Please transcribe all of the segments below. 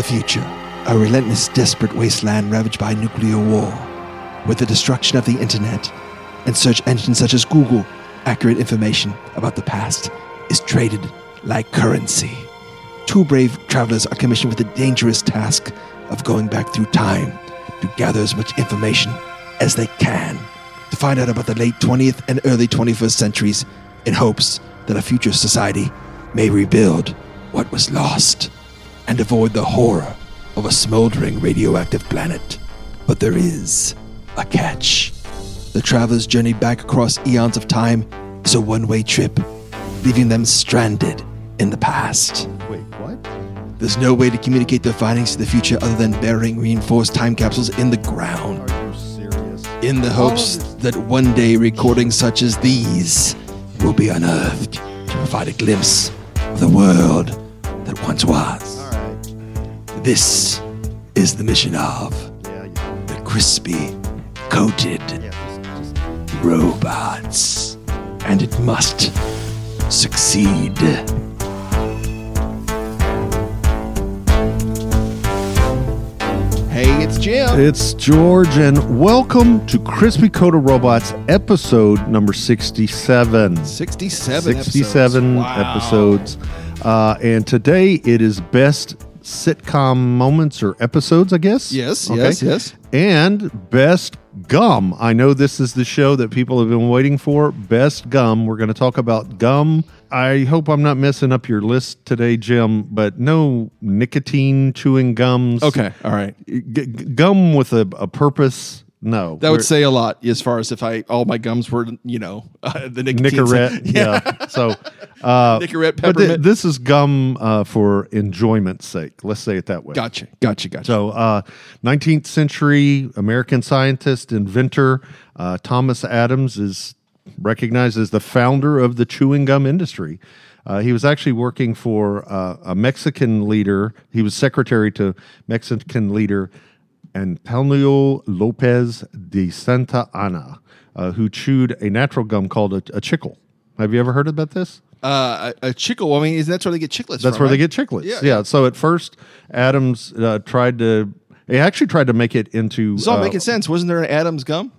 the future, a relentless, desperate wasteland ravaged by nuclear war. With the destruction of the internet and search engines such as Google, accurate information about the past is traded like currency. Two brave travelers are commissioned with the dangerous task of going back through time to gather as much information as they can to find out about the late 20th and early 21st centuries in hopes that a future society may rebuild what was lost and avoid the horror of a smoldering radioactive planet. But there is a catch. The travelers' journey back across eons of time is a one way trip, leaving them stranded in the past. Wait, what? There's no way to communicate their findings to the future other than burying reinforced time capsules in the ground, Are you serious? in the hopes oh, that one day recordings such as these will be unearthed to provide a glimpse of the world that once was. All right. This is the mission of Yeah, yeah. the crispy, coated Yeah, just, just robots. And it must succeed. Hey, it's Jim. It's George, and welcome to Crispy Coated Robots episode number 67. 67 67 episodes. Uh, and today it is best sitcom moments or episodes, I guess. Yes, yes, yes. And best gum. I know this is the show that people have been waiting for. Best gum. We're going to talk about gum. I hope I'm not messing up your list today, Jim, but no nicotine chewing gums. Okay, all right. G- gum with a, a purpose. No. That would say a lot as far as if I all my gums were, you know, uh, the nicotine. Nicorette. yeah. So, uh, Nicorette, peppermint. this is gum uh, for enjoyment's sake. Let's say it that way. Gotcha, gotcha, gotcha. So, uh, 19th century American scientist, inventor uh, Thomas Adams is recognized as the founder of the chewing gum industry. Uh, he was actually working for uh, a Mexican leader. He was secretary to Mexican leader Antonio Lopez de Santa Anna, uh, who chewed a natural gum called a, a chicle. Have you ever heard about this? Uh, a, a chicle. I mean, is that's where they get chiclets? That's from, where they right? get chiclets. Yeah. Yeah. So at first, Adams uh, tried to. He actually tried to make it into. It's all uh, making sense. Wasn't there an Adams gum?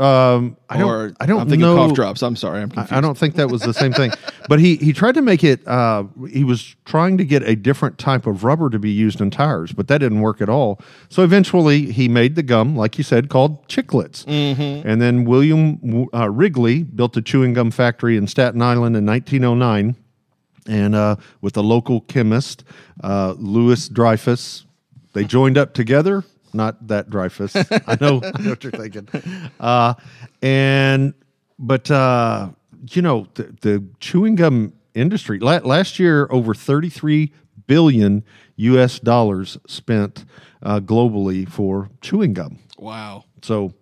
Um, I don't. or I don't I'm thinking know. cough drops. I'm sorry. I'm confused. I don't think that was the same thing. But he he tried to make it. Uh, he was trying to get a different type of rubber to be used in tires, but that didn't work at all. So eventually, he made the gum, like you said, called Chiclets. Mm-hmm. And then William uh, Wrigley built a chewing gum factory in Staten Island in 1909, and uh, with a local chemist, uh, Louis Dreyfus, they joined up together. Not that Dreyfus. I know, I know what you're thinking. Uh, and but uh, you know the, the chewing gum industry la- last year over 33 billion U.S. dollars spent uh, globally for chewing gum. Wow. So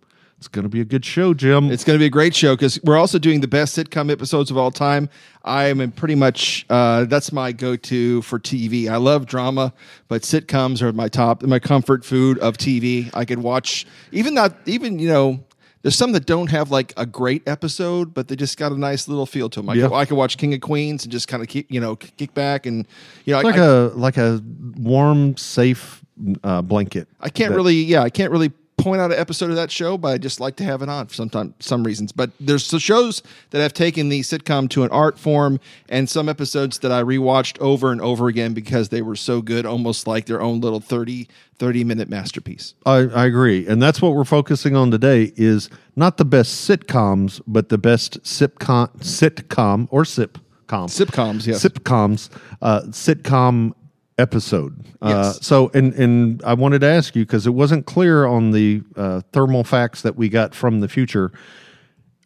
it's going to be a good show, Jim. It's going to be a great show because we're also doing the best sitcom episodes of all time. I am in pretty much uh, that's my go-to for TV. I love drama, but sitcoms are my top, my comfort food of TV. I could watch even not even you know. There's some that don't have like a great episode, but they just got a nice little feel to them. I, Yeah. could, I could watch King of Queens and just kind of keep, you know, kick back and, you know, I, like I- a like a warm, safe uh, blanket. I can't that- really, yeah, I can't really point out an episode of that show, but I just like to have it on for sometimes some reasons. But there's the shows that have taken the sitcom to an art form, and some episodes that I rewatched over and over again because they were so good, almost like their own little 30, 30 minute masterpiece. I, I agree, and that's what we're focusing on today. Is not the best sitcoms, but the best sitcom, sitcom or sipcom, Sitcoms, yes. sitcoms, uh, sitcom episode. Uh, so, and and I wanted to ask you because it wasn't clear on the uh, thermal facts that we got from the future.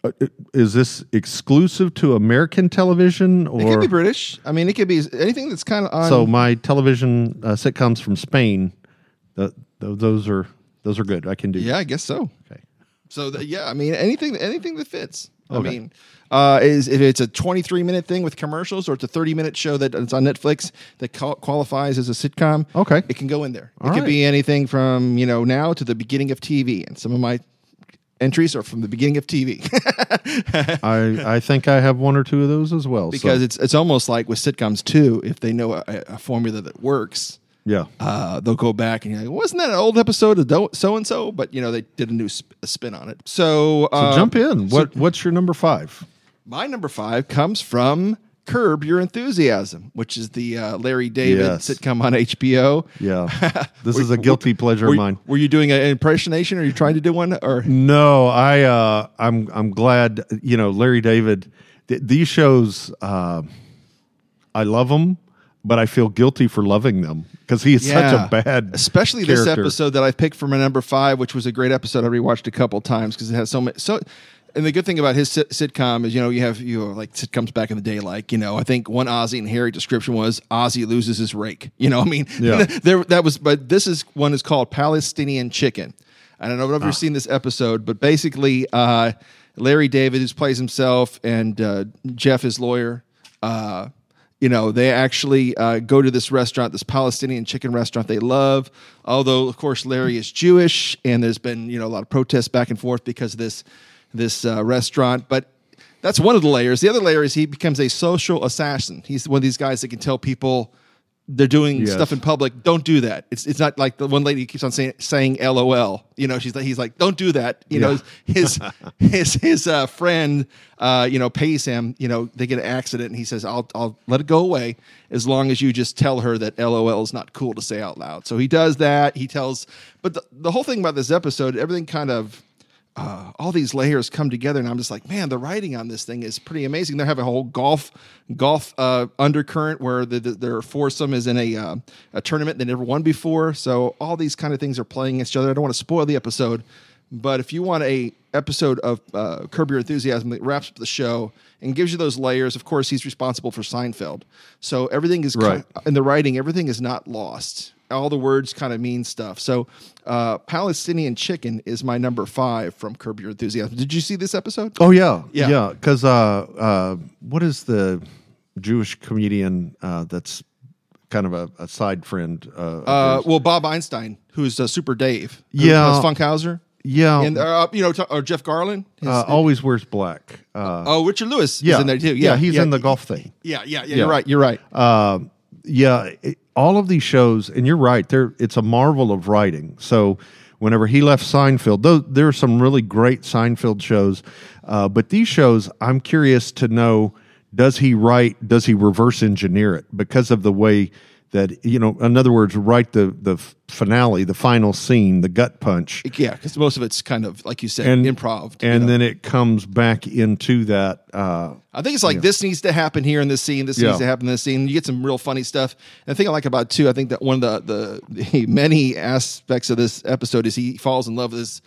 Uh, is this exclusive to American television, or It could be British. I mean, it could be anything that's kind of on. so my television uh, sitcoms from Spain? th th- those are those are good. I can do. Yeah, I guess so. Okay. So that, yeah, I mean anything anything that fits. I mean, uh, is if it's a 23 minute thing with commercials or it's a 30 minute show that it's on Netflix that qual- qualifies as a sitcom. Okay. it can go in there. All it could right. be anything from you know now to the beginning of TV, and some of my entries are from the beginning of TV I I think I have one or two of those as well. because so. it's it's almost like with sitcoms too. If they know a, a formula that works, Yeah. uh, they'll go back and you're like, wasn't that an old episode of so and so? But you know, they did a new sp- spin on it. So, So uh, jump in. What What's your number five? My number five comes from Curb Your Enthusiasm, which is the uh, Larry David Yes. sitcom on HBO. Yeah. This is a guilty pleasure Were, of mine. were you doing an impersonation? Or are you trying to do one? Or No, I uh, I'm I'm glad you know Larry David. Th- these shows, uh, I love them, but I feel guilty for loving them because he is such a bad, especially this episode that I picked for my number five, which was a great episode. I rewatched a couple times because it has so many. So, and the good thing about his sit- sitcom is, you know, you have you know, like sitcoms back in the day, like you know, I think one Ozzy and Harry description was Ozzy loses his rake. You know, I mean, Yeah. there that was, but this is one is called Palestinian Chicken. I don't know if Ah. you've seen this episode, but basically, uh, Larry David, who plays himself, and uh, Jeff, his lawyer, uh, you know, they actually uh, go to this restaurant, this Palestinian chicken restaurant they love. Although, of course, Larry is Jewish, and there's been you know a lot of protests back and forth because of this this uh, restaurant. But that's one of the layers. The other layer is he becomes a social assassin. He's one of these guys that can tell people they're doing Yes. stuff in public. Don't do that. It's it's not like the one lady keeps on saying saying LOL. You know, she's like he's like, don't do that. You know, his his his uh, friend, uh, you know, pays him. You know, they get an accident, and he says, "I'll I'll let it go away as long as you just tell her that LOL is not cool to say out loud." So he does that. He tells, but the, the whole thing about this episode, everything kind of uh, all these layers come together, and I'm just like, man, the writing on this thing is pretty amazing. They have a whole golf golf uh, undercurrent where the, the, their foursome is in a uh, a tournament they never won before. So all these kind of things are playing each other. I don't want to spoil the episode, but if you want a episode of uh, Curb Your Enthusiasm that wraps up the show and gives you those layers, of course, he's responsible for Seinfeld. So everything is Right. in the writing, everything is not lost. All the words kind of mean stuff. So, uh, Palestinian chicken is my number five from Curb Your Enthusiasm. Did you see this episode? Oh yeah, Yeah. yeah. Because uh, uh, what is the Jewish comedian uh, that's kind of a, a side friend? Uh, Uh, well, Bob Einstein, who's uh, Super Dave. Yeah. Funkhouser. yeah, And, uh, you know, t- or Jeff Garlin. His- uh, always wears black. Uh, oh, Richard Lewis yeah, is in there too. Yeah, Yeah, he's yeah, in the golf thing. Yeah, yeah, yeah. You're right. You're right. Yeah, it- all of these shows, and you're right. There, it's a marvel of writing. So, whenever he left Seinfeld, though there are some really great Seinfeld shows, uh, but these shows, I'm curious to know: does he write? Does he reverse engineer it because of the way that you know? In other words, write the the finale, the final scene, the gut punch, yeah, because most of it's kind of like you said, and improv. and know. then it comes back into that. Uh, I think it's like this needs to happen here in this scene. This Yeah. needs to happen in this scene. You get some real funny stuff. And the thing I like about it, too, I think that one of the, the the many aspects of this episode is he falls in love with this.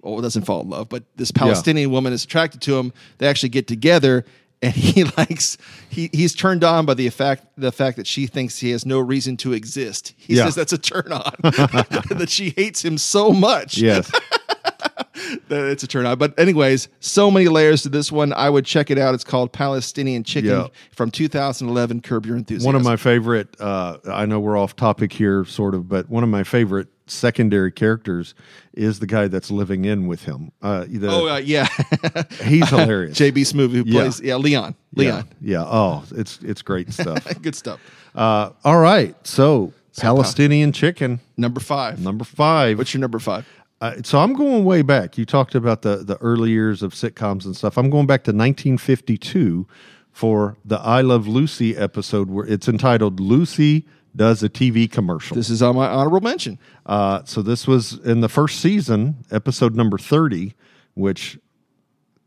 Well, doesn't fall in love, but this Palestinian woman is attracted to him. They actually get together, and he likes he he's turned on by the fact the fact that she thinks he has no reason to exist. He Yeah. says that's a turn on that she hates him so much yes, that it's a turn on. But anyways, so many layers to this one. I would check it out. It's called Palestinian Chicken Yeah. from 2011. Curb Your Enthusiasm. One of my favorite, uh, I know we're off topic here, sort of, but one of my favorite secondary characters is the guy that's living in with him. Uh, the, oh uh, yeah, he's hilarious. JB Smoove who plays yeah Leon. Leon, Yeah, yeah. Oh, it's it's great stuff. good stuff. uh, all right, so Palestinian chicken Number five. number five. What's your number five? Uh, so I'm going way back. You talked about the the early years of sitcoms and stuff. I'm going back to 1952 for the I Love Lucy episode where it's entitled "Lucy Does a TV Commercial." This is on my honorable mention. Uh, so this was in the first season, episode number 30, which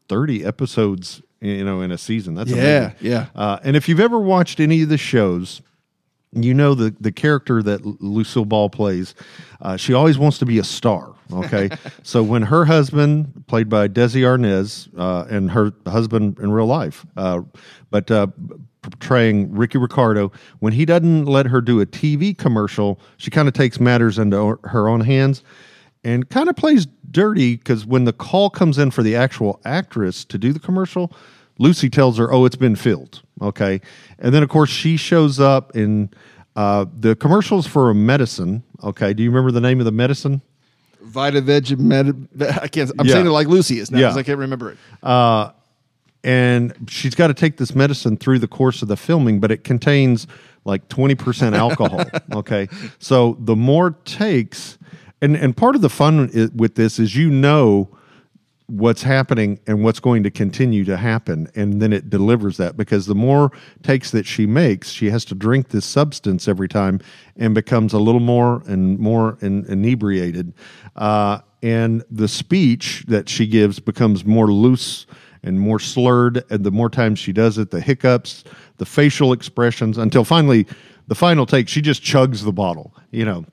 30 episodes, you know, in a season. That's Yeah, amazing. yeah. Uh, and if you've ever watched any of the shows, you know the the character that Lucille Ball plays. Uh, she always wants to be a star. Okay, so when her husband, played by Desi Arnaz, uh, and her husband in real life, uh, but uh, portraying Ricky Ricardo, when he doesn't let her do a TV commercial, she kind of takes matters into her own hands and kind of plays dirty because when the call comes in for the actual actress to do the commercial, Lucy tells her, "Oh, it's been filled." Okay, and then of course she shows up in uh, the commercials for a medicine. Okay, do you remember the name of the medicine? Vita Veg Med. I can't. I'm Yeah. saying it like Lucy is now Yeah. because I can't remember it. And she's got to take this medicine through the course of the filming, but it contains like 20% alcohol. okay. So the more takes, and, and part of the fun with this is you know what's happening and what's going to continue to happen and then it delivers that because the more takes that she makes she has to drink this substance every time and becomes a little more and more in, inebriated uh, and the speech that she gives becomes more loose and more slurred and the more times she does it the hiccups the facial expressions until finally the final take she just chugs the bottle you know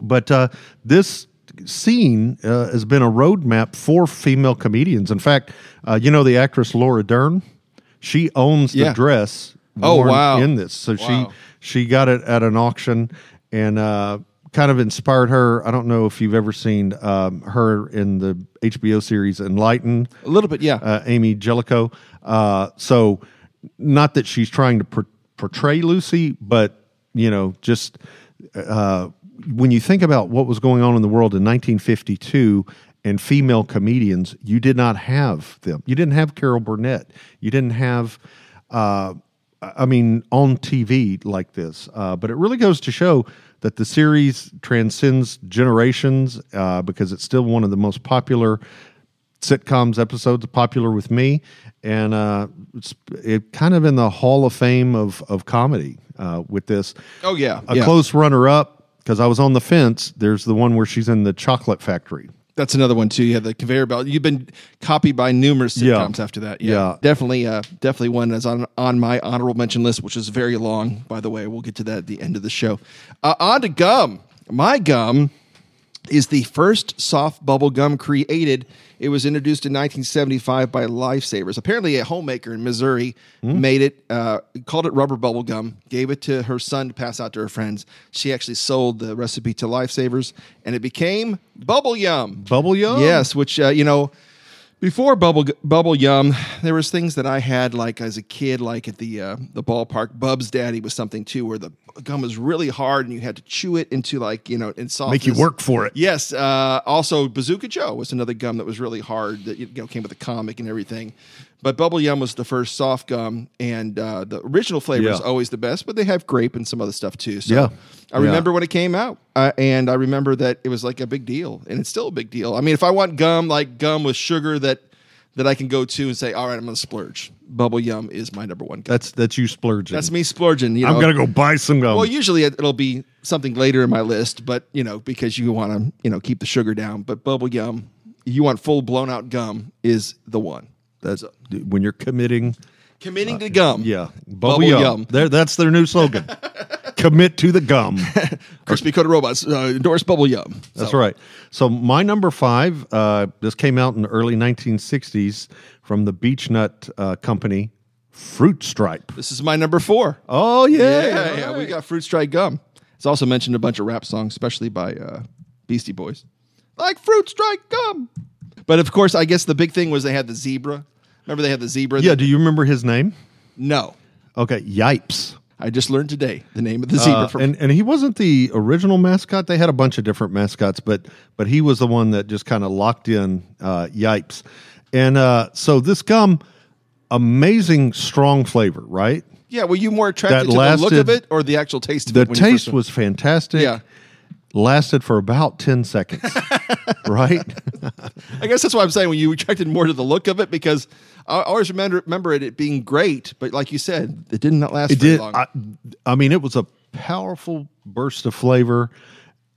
but uh, this scene uh, has been a roadmap for female comedians. In fact, uh, you know the actress Laura Dern, she owns the Yeah. dress. Oh, wow. In this, so Wow. she she got it at an auction and uh, kind of inspired her. I don't know if you've ever seen um, her in the HBO series Enlightened A little bit, yeah. uh, Amy Jellicoe. Uh, so, not that she's trying to por- portray Lucy, but you know, just uh, when you think about what was going on in the world in 1952 and female comedians, you did not have them. You didn't have Carol Burnett. You didn't have. Uh, I mean, on TV like this, uh, but it really goes to show that the series transcends generations uh, because it's still one of the most popular sitcoms episodes popular with me. And uh, it's it kind of in the hall of fame of, of comedy uh, with this. Oh yeah, a yeah. close runner up because i was on the fence there's the one where she's in the chocolate factory That's another one too. You have the conveyor belt. You've been copied by numerous Yeah. sitcoms after that. Yeah, Yeah. definitely, uh, definitely one that's on on my honorable mention list, which is very long. By the way, we'll get to that at the end of the show. Uh, on to gum. My gum is the first soft bubble gum created. It was introduced in 1975 by Lifesavers. Apparently, a homemaker in Missouri made it, uh, called it rubber bubble gum, gave it to her son to pass out to her friends. She actually sold the recipe to Lifesavers, and it became bubble yum. bubble yum Yes, which uh, you know, before bubble bubble yum, there was things that I had like as a kid, like at the uh, the ballpark. Bub's Daddy was something too, where the gum was really hard and you had to chew it into like you know in softness. make you work for it Yes. Uh, also, Bazooka Joe was another gum that was really hard that you know came with a comic and everything. But Bubble Yum was the first soft gum, and uh, the original flavor is always the best. But they have grape and some other stuff too. So Yeah. I remember when it came out, uh, and I remember that it was like a big deal, and it's still a big deal. I mean, if I want gum like gum with sugar that that I can go to and say, all right, I'm to splurge. Bubble Yum is my number one gum. that's that's you splurging That's me splurging. You know, i'm gonna go buy some gum well, usually it- it'll be something later in my list, but you know, because you want to, you know, keep the sugar down. But bubble Yum, you want full blown out gum is the one. That's when you're committing Committing to gum. yeah bubble, Bubble yum, yum. There, that's their new slogan commit to the gum Crispy coated robots uh, endorse bubble yum. That's So, right. So my number five, uh, this came out in the early 1960s from the Beech Nut uh, Company, Fruit Stripe. This is my number four. Oh Yeah, yeah, yeah, we got fruit stripe gum. It's also mentioned in a bunch of rap songs, especially by uh, Beastie Boys, like fruit stripe gum. But of course, I guess the big thing was they had the zebra. Remember they had the zebra? Yeah. Do you remember his name? no, Okay, Yipes. I just learned today the name of the zebra. Uh, from, and and he wasn't the original mascot. They had a bunch of different mascots, but but he was the one that just kind of locked in uh, Yipes. And uh, so this gum, amazing strong flavor, right? Yeah, were you more attracted That to the look of it or the actual taste of The it? first taste was fantastic. Yeah. Lasted for about 10 seconds, right? I guess that's why I'm saying when you attracted more to the look of it because I always remember remember it, it being great, but like you said, it did not last It did. long. I, I mean, it was a powerful burst of flavor.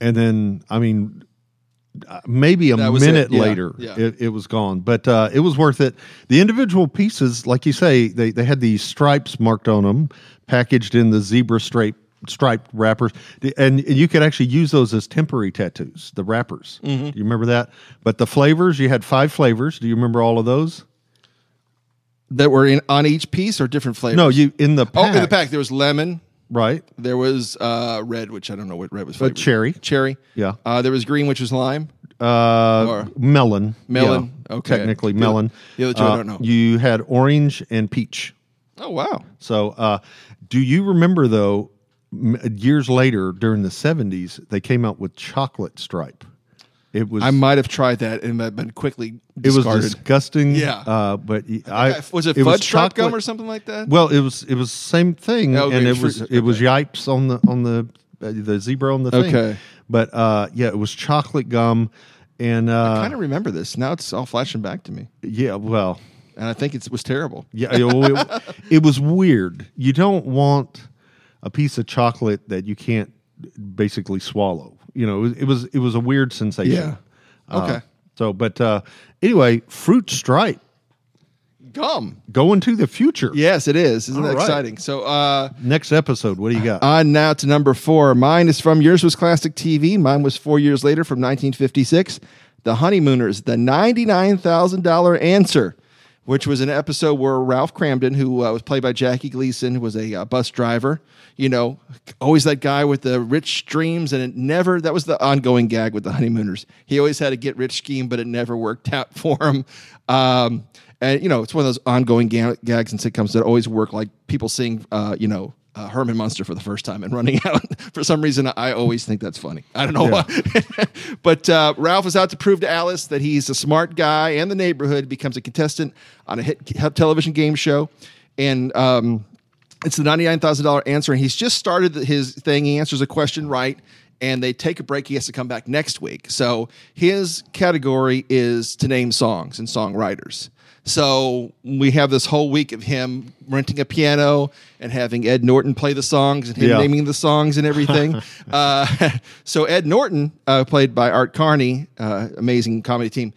And then, I mean, uh, maybe a minute Yeah. later, Yeah. It, it was gone. But uh, it was worth it. The individual pieces, like you say, they, they had these stripes marked on them, packaged in the zebra stripe striped wrappers and you could actually use those as temporary tattoos the wrappers Mm-hmm. do you remember that but the flavors you had five flavors do you remember all of those that were in on each piece or different flavors. no you in the Oh, pack, in the pack there was lemon, right there was uh, red, which I don't know what red was. flavored. cherry. cherry. Yeah. Uh, there was green, which was lime. Uh, Or- melon. Melon, Yeah, okay. Technically, The- melon. the other two I Uh, don't know. You had orange and peach. Oh wow! So, uh, do you remember though? Years later, during the seventies, they came out with chocolate stripe. It was I might have tried that and have been quickly it was disgusting. Yeah. uh, but I was it, fudge stripe gum or something like that? Well, it was it was same thing, Oh, and okay, it was it was yipes on the on the uh, the zebra on the thing. Okay. but uh, yeah, it was chocolate gum, and I uh, kind of remember this. Now it's all flashing back to me, yeah, well, and I think it was terrible. yeah, it, it, it was weird. You don't want a piece of chocolate that you can't basically swallow. You know, it was it was, it was a weird sensation. Yeah. Uh, Okay. so, but uh, anyway, fruit stripe Gum. going to the future. Yes, it is. Isn't All that right. exciting? So, uh, Next episode, what do you got? on now to number four. Mine is from yours was classic TV. Mine was four years later from 1956. The Honeymooners, the $99,000 answer, which was an episode where Ralph Kramden, who uh, was played by Jackie Gleason, was a uh, bus driver. You know, always that guy with the rich dreams, and it never, that was the ongoing gag with the Honeymooners. He always had a get rich scheme, but it never worked out for him. Um, and, you know, it's one of those ongoing ga- gags and sitcoms that always work, like people seeing, uh, you know, uh, Herman Munster for the first time and running out. for some reason, I always think that's funny. I don't know why. but uh, Ralph is out to prove to Alice that he's a smart guy and the neighborhood, becomes a contestant on a hit television game show. And um, it's the $99,000 answer. And he's just started his thing. He answers a question right. And they take a break. He has to come back next week. So his category is to name songs and songwriters. So we have this whole week of him renting a piano and having Ed Norton play the songs and him Yeah. naming the songs and everything. uh, so Ed Norton, uh, played by Art Carney, uh, amazing comedy team,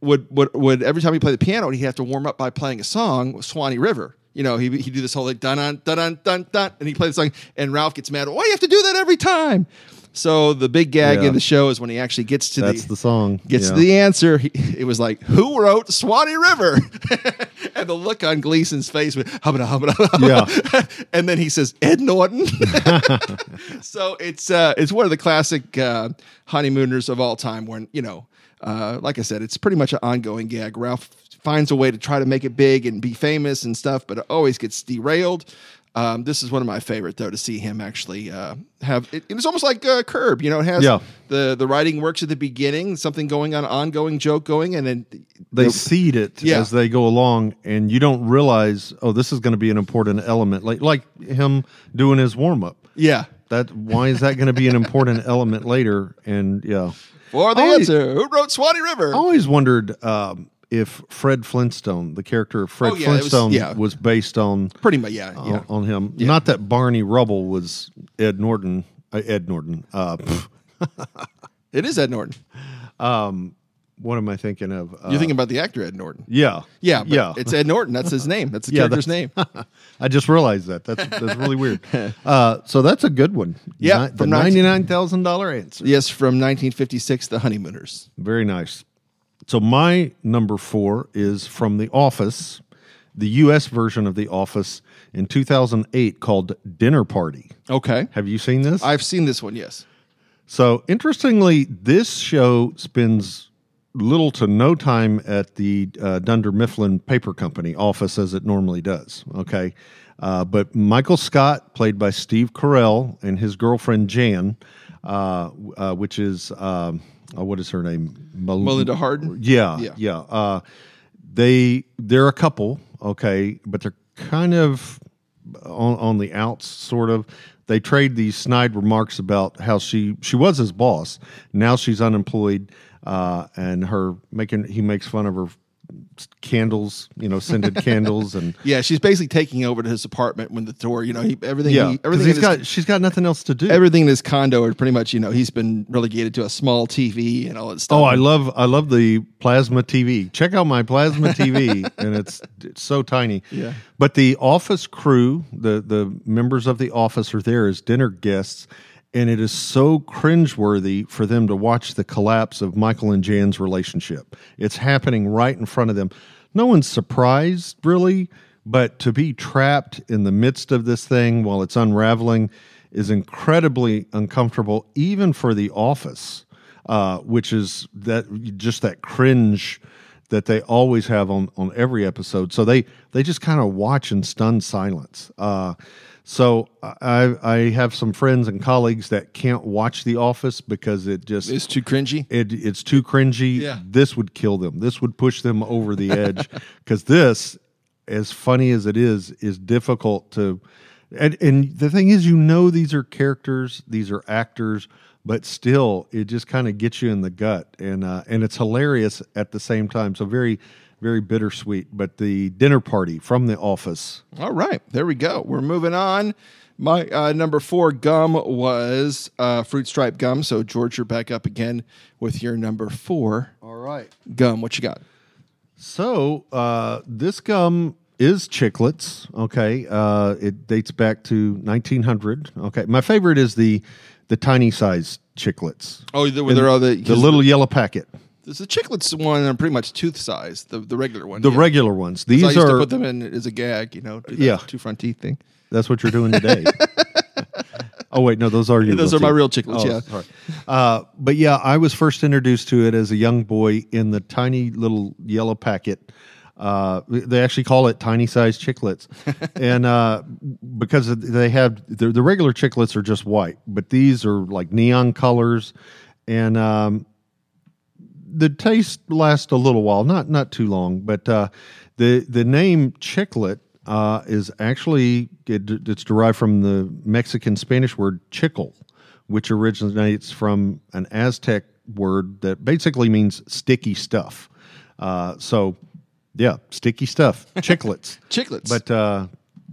would, would would every time he played the piano, he'd have to warm up by playing a song, Swanee River. You know, he he'd do this whole like dun dun dun dun dun dun, and he played the song, and Ralph gets mad. Why do you have to do that every time? So the big gag Yeah. in the show is when he actually gets to That's the song. gets Yeah. to the answer. He, it was like, "Who wrote Swanee River?" and the look on Gleason's face was hubba hubba hubba. Yeah. and then he says, "Ed Norton." so it's uh, it's one of the classic uh, honeymooners of all time. When you know, uh, like I said, it's pretty much an ongoing gag. Ralph finds a way to try to make it big and be famous and stuff, but it always gets derailed. Um, this is one of my favorite though to see him actually uh, have. It, it was almost like uh, Curb, you know. It has Yeah. the the writing works at the beginning, something going on, ongoing joke going, and then they the- seed it Yeah. as they go along, and you don't realize, oh, this is going to be an important element, like like him doing his warm up. yeah. That why is that going to be an important element later? And yeah, For the always- answer, who wrote Swanee River? I always wondered um, if Fred Flintstone, the character of Fred Oh, yeah, it was- Flintstone, yeah. was based on Pretty much, yeah, on- yeah. on him. Not that Barney Rubble was Ed Norton. Uh, Ed Norton. Uh, It is Ed Norton. what am I thinking of? Uh, You're thinking about the actor Ed Norton. yeah, Yeah, yeah. It's Ed Norton. That's his name. That's the character's name. I just realized that. That's that's really weird. Uh, so that's a good one. Yeah, Ni- the from ninety 19 nine thousand dollar answer. yes, from 1956, The Honeymooners. Very nice. So my number four is from The Office, the U.S. version of The Office in two thousand eight called Dinner Party. Okay, Have you seen this? I've seen this one. Yes. So interestingly, this show spends little to no time at the uh, Dunder Mifflin Paper Company office as it normally does. Okay, uh, but Michael Scott, played by Steve Carell, and his girlfriend Jan, uh, uh, which is um, uh, what is her name? Mel- Melinda Hardin? Yeah, Yeah. yeah. Uh, they they're a couple, okay, but they're kind of on, on the outs, sort of. They trade these snide remarks about how she she was his boss. Now she's unemployed, uh, and her making he makes fun of her candles, you know, scented candles, and Yeah, she's basically taking over to his apartment when the door, you know, he, everything, yeah, he, 'cause everything, he's in his, got she's got nothing else to do. everything in his condo are pretty much, you know, he's been relegated to a small TV and all that stuff. Oh, I love I love the plasma TV. Check out my plasma TV, and it's it's so tiny. Yeah. But the office crew, the the members of the office are there as dinner guests, and it is so cringeworthy for them to watch the collapse of Michael and Jan's relationship. It's happening right in front of them. No one's surprised really, but to be trapped in the midst of this thing while it's unraveling is incredibly uncomfortable, even for the office uh, which is that just that cringe that they always have on on every episode. So they they just kind of watch in stunned silence. Uh, So I I have some friends and colleagues that can't watch The Office because it just It's too cringy. it, it's too cringy. Yeah. This would kill them. This would push them over the edge because this, as funny as it is, is difficult to. And, and the thing is, you know, these are characters, these are actors, but still, it just kind of gets you in the gut, and uh, and it's hilarious at the same time. So very, very bittersweet. But the dinner party from The Office. All right, there we go. We're moving on. My uh, number four gum was uh, fruit stripe gum. So George, you're back up again with your number four All right. gum. What you got? So uh, this gum is chiclets. Okay, uh, it dates back to 1900. Okay, my favorite is the the tiny size chiclets. Oh, there, there are the The little yellow packet, There's the chiclets one are pretty much tooth size. The the regular one. the yeah. regular ones. So I These used to are put them in as a gag. You know, Yeah. two front teeth thing. that's what you're doing today. oh wait, no, those are your Those real are my real chiclets, Oh, yeah. sorry. Uh, but yeah, I was first introduced to it as a young boy in the tiny little yellow packet. Uh, they actually call it tiny size chiclets, and uh, because they have the, the regular chiclets are just white, but these are like neon colors, and um, the taste lasts a little while, not not too long, but uh, the the name chiclet uh, is actually it, it's derived from the Mexican Spanish word chicle, which originates from an Aztec word that basically means sticky stuff. Uh, so, yeah, sticky stuff, chiclets, Chiclets. but uh,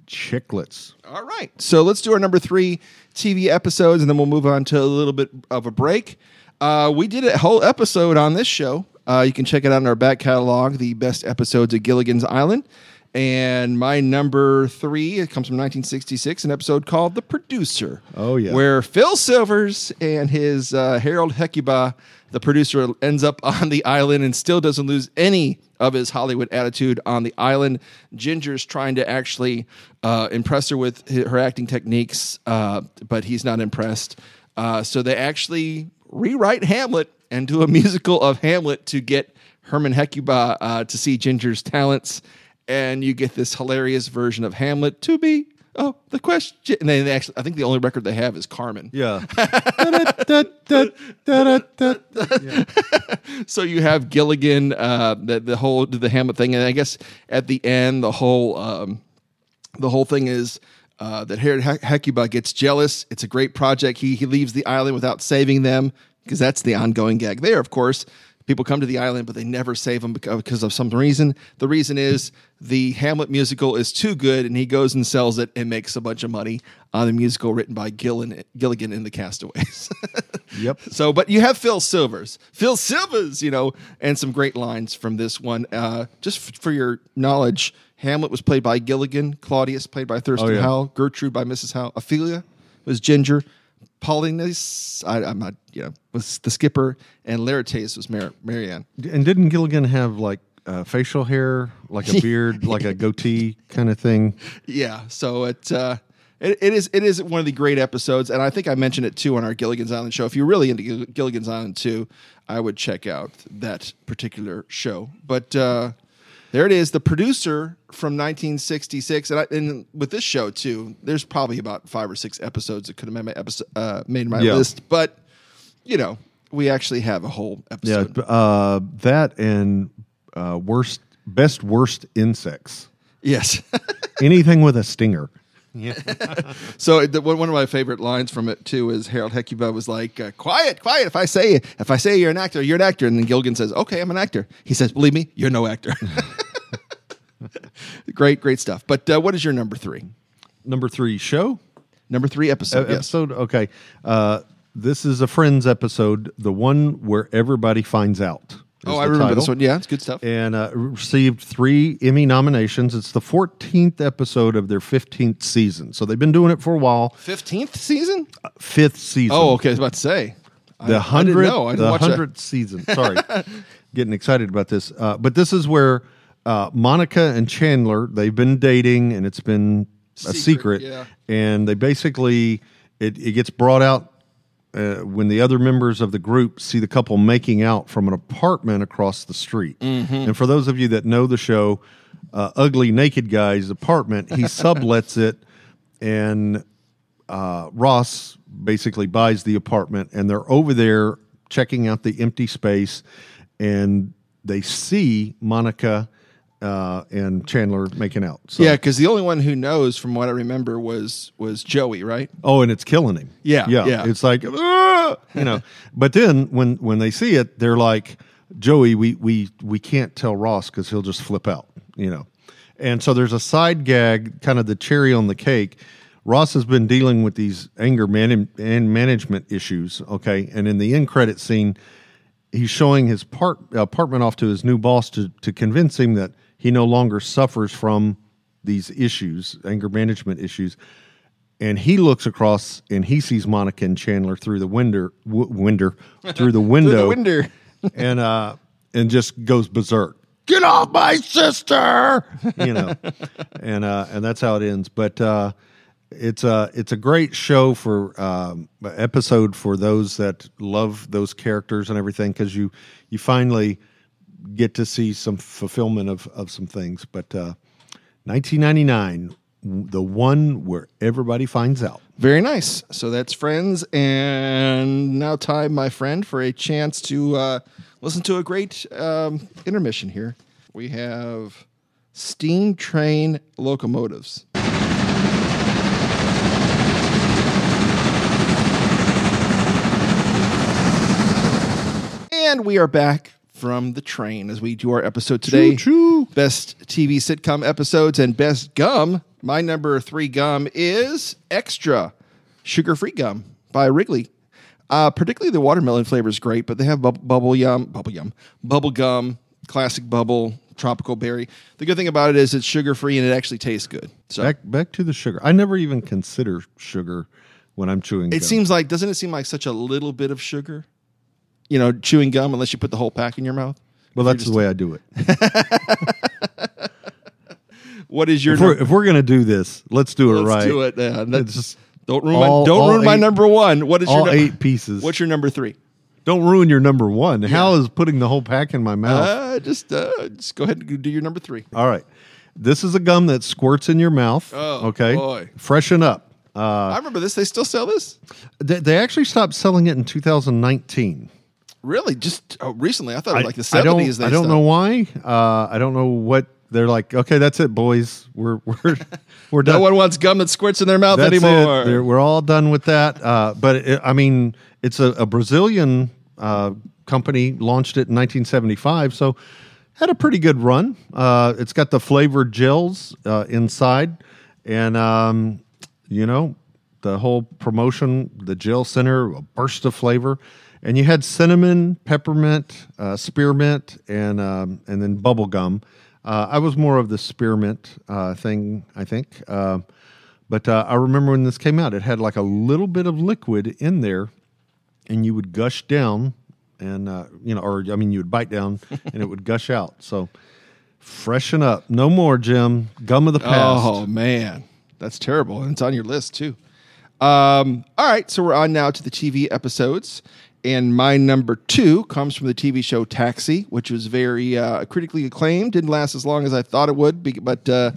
chiclets. All right. So let's do our number three TV episodes, and then we'll move on to a little bit of a break. Uh, we did a whole episode on this show. Uh, you can check it out in our back catalog, the best episodes of Gilligan's Island. And my number three, it comes from 1966, an episode called The Producer. Oh, yeah. Where Phil Silvers and his uh, Harold Hecuba, the producer, ends up on the island and still doesn't lose any of his Hollywood attitude on the island. Ginger's trying to actually uh, impress her with her acting techniques, uh, but he's not impressed. Uh, so they actually rewrite Hamlet and do a musical of Hamlet to get Herman Hecuba uh, to see Ginger's talents. And you get this hilarious version of Hamlet to be, oh, the question. And then they actually, I think the only record they have is Carmen. Yeah. so you have Gilligan, uh, the the whole the Hamlet thing, and I guess at the end the whole um, the whole thing is uh, that Herod He- Hecuba gets jealous. It's a great project. He he leaves the island without saving them because that's the ongoing gag there. Of course, people come to the island, but they never save them because of some reason. The reason is the Hamlet musical is too good, and he goes and sells it and makes a bunch of money on the musical written by Gillen, Gilligan in the Castaways. Yep. So, but you have Phil Silvers, Phil Silvers, you know, and some great lines from this one. Uh, just f- for your knowledge, Hamlet was played by Gilligan, Claudius played by Thurston Oh, yeah. Howell, Gertrude by Mrs. Howell, Ophelia was Ginger, Polonius, I, I'm not, you know, was the skipper, and Laertes was Mar- Mary Ann. And didn't Gilligan have like uh, facial hair, like a beard, like a goatee kind of thing? Yeah, so it, uh, it it is it is one of the great episodes, and I think I mentioned it too on our Gilligan's Island show. If you're really into Gill- Gilligan's Island too, I would check out that particular show. But uh, there it is, the producer from 1966, and, I, and with this show too, there's probably about five or six episodes that could have made my episode uh, made my Yeah. list, but you know, we actually have a whole Yeah, episode. uh, that and uh, worst, best worst insects. Yes. Anything with a stinger. So the, one one of my favorite lines from it too is Harold Hecuba was like, uh, "Quiet, quiet! If I say if I say you're an actor, you're an actor." And then Gilgan says, "Okay, I'm an actor." He says, "Believe me, you're no actor." great, great stuff. But uh, what is your number three? Number three show Number three episode. Uh, yes. episode. Okay, uh, this is a Friends episode, the one where everybody finds out. Oh, I remember title. this one. Yeah, it's good stuff. and uh, received three Emmy nominations. It's the 14th episode of their 15th season. So they've been doing it for a while. Fifteenth season. Fifth season. Oh, okay. I was about to say the I, hundred, didn't didn't the hundredth season. Sorry, getting excited about this. Uh, but this is where uh, Monica and Chandler they've been dating, and it's been a Secret, secret. yeah. And they basically it, it gets brought out uh, when the other members of the group see the couple making out from an apartment across the street. Mm-hmm. And for those of you that know the show, uh, Ugly Naked Guy's apartment, he sublets it and uh, Ross basically buys the apartment, and they're over there checking out the empty space, and they see Monica uh, and Chandler making out. So, Yeah, because the only one who knows, from what I remember, was was Joey, right? Oh, and it's killing him. Yeah, yeah. yeah. It's like, "Ah!" you know. But then when when they see it, they're like, Joey, we we we can't tell Ross because he'll just flip out, you know. And so there's a side gag, kind of the cherry on the cake. Ross has been dealing with these anger man- and management issues, okay. And in the end credit scene, he's showing his part, apartment off to his new boss to to convince him that he no longer suffers from these issues, anger management issues and he looks across and he sees Monica and Chandler through the window, w- window through the window, window. and uh, and just goes berserk. Get off my sister, you know, and uh, and that's how it ends. But uh, it's a it's a great show for um, episode for those that love those characters and everything because you you finally get to see some fulfillment of of some things. But uh, 1999, the one where everybody finds out. Very nice. So that's Friends. And now, time, my friend, for a chance to uh, listen to a great um, intermission here. We have Steam Train Locomotives. And we are back from the train as we do our episode today. Choo-choo. Best TV sitcom episodes and best gum. My number three gum is Extra Sugar Free Gum by Wrigley. Uh, particularly the watermelon flavor is great, but they have bub- bubble yum, bubble yum, bubble gum, classic bubble, tropical berry. The good thing about it is it's sugar free and it actually tastes good. So Back back to the sugar. I never even consider sugar when I'm chewing. it gum. seems like doesn't it seem like such a little bit of sugar? You know, chewing gum unless you put the whole pack in your mouth. well, that's the way I do it. What is your If we're, num- if we're gonna do this, let's do it Let's right. do it. Yeah, that- It's just don't ruin all- my don't ruin my number one. What is all your number, eight pieces. What's your number three? Don't ruin your number one. How is putting the whole pack in my mouth? Uh, just uh, just go ahead and do your number three. All right. This is a gum that squirts in your mouth. Oh, okay. boy. Freshen up. Uh, I remember this. They still sell this. they, they actually stopped selling it in 2019. Really? Just oh, recently? I thought it was like the I seventies. They I don't know why. Uh, I don't know what they're like. Okay, that's it, boys. We're we're we're done. No one wants gum that squirts in their mouth That's anymore. we're all done with that. Uh, but it, I mean, it's a, a Brazilian uh, company launched it in 1975, so had a pretty good run. Uh, it's got the flavored gels uh, inside, and um, you know the whole promotion, the gel center, a burst of flavor. And you had cinnamon, peppermint, uh, spearmint, and um, and then bubble gum. Uh, I was more of the spearmint uh, thing, I think. Uh, but uh, I remember when this came out, it had like a little bit of liquid in there, and you would gush down, and uh, you know, or I mean, you would bite down, and it would gush out. So freshen up, no more, Jim. Gum of the past. Oh man, that's terrible, and it's on your list too. Um, all right, so we're on now to the TV episodes, and my number two comes from the TV show Taxi, which was very uh, critically acclaimed. Didn't last as long as I thought it would, but uh,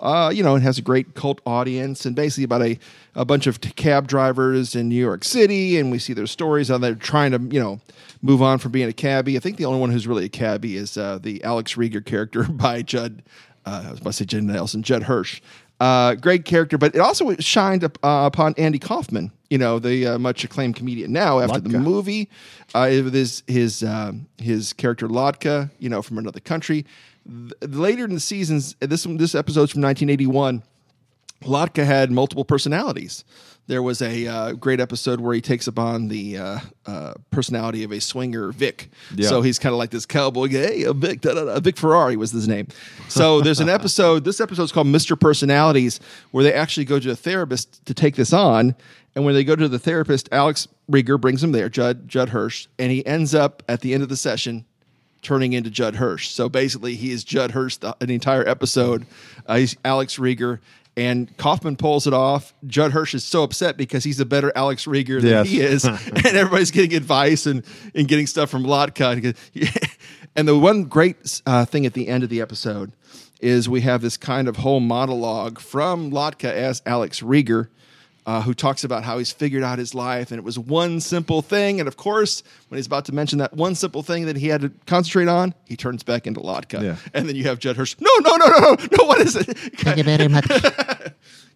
uh, you know, it has a great cult audience, and basically about a a bunch of cab drivers in New York City, and we see their stories how they're trying to you know move on from being a cabbie. I think the only one who's really a cabbie is uh, the Alex Rieger character by Judd. Uh, I was about to say Judd Nelson, Judd Hirsch. Uh, great character, but it also shined up, uh, upon Andy Kaufman, you know, the uh, much acclaimed comedian now after the movie. Uh, his his um his character Latka, you know, from another country. Th- later in the seasons, this this episode's from 1981. Latka had multiple personalities. There was a uh, great episode where he takes upon the uh, uh, personality of a swinger, Vic. Yeah. So he's kind of like this cowboy. Hey, a Vic, da, da, da. Vic Ferrari was his name. So there's an episode. This episode is called Mr. Personalities, where they actually go to a therapist to take this on. And when they go to the therapist, Alex Rieger brings him there, Judd Judd Hirsch, and he ends up at the end of the session turning into Judd Hirsch. So basically, he is Judd Hirsch the, an entire episode. Uh, he's Alex Rieger. And Kaufman pulls it off. Judd Hirsch is so upset because he's a better Alex Rieger than Yes. he is, and everybody's getting advice and, and getting stuff from Latka. And the one great uh, thing at the end of the episode is we have this kind of whole monologue from Latka as Alex Rieger, uh, who talks about how he's figured out his life and it was one simple thing. And of course, when he's about to mention that one simple thing that he had to concentrate on, he turns back into Latka. Yeah. And then you have Judd Hirsch. No, no, no, no, no, no. What is it? Thank you very much.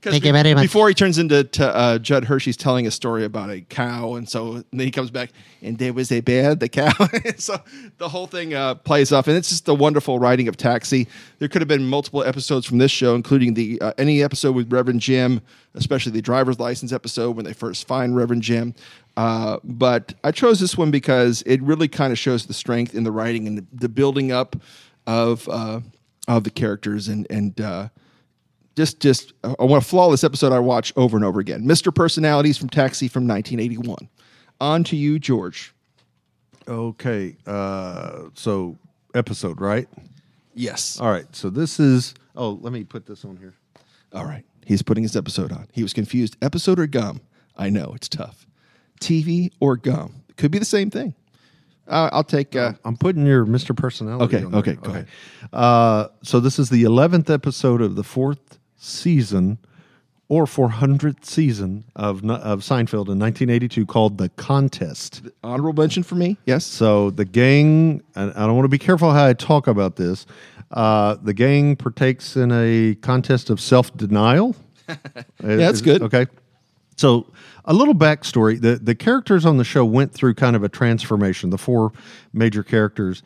Thank you very much. Before he turns into to, uh, Judd Hershey's telling a story about a cow, and so and then he comes back, and there was a bear, the cow. so the whole thing uh, plays off, and it's just the wonderful writing of Taxi. There could have been multiple episodes from this show, including the uh, any episode with Reverend Jim, especially the driver's license episode when they first find Reverend Jim. Uh, but I chose this one because it really kind of shows the strength in the writing and the, the building up of uh, of the characters and and. Just just I want a flawless episode I watch over and over again. Mr. Personalities from Taxi from 1981. On to you, George. Okay. Uh, so episode, right? Yes. All right. So this is. Oh, let me put this on here. All right. He's putting his episode on. He was confused. Episode or gum? I know it's tough. TV or gum? Could be the same thing. Uh, I'll take. Uh, I'm putting your Mr. Personality. Okay, on there. okay, go ahead. Uh, so this is the 11th episode of the fourth season or 400th season of of Seinfeld in 1982 called The Contest. honorable mention for me. Yes. So the gang, and I don't want to be careful how I talk about this. Uh, the gang partakes in a contest of self denial. yeah, that's good. Okay. So a little backstory: the the characters on the show went through kind of a transformation. The four major characters.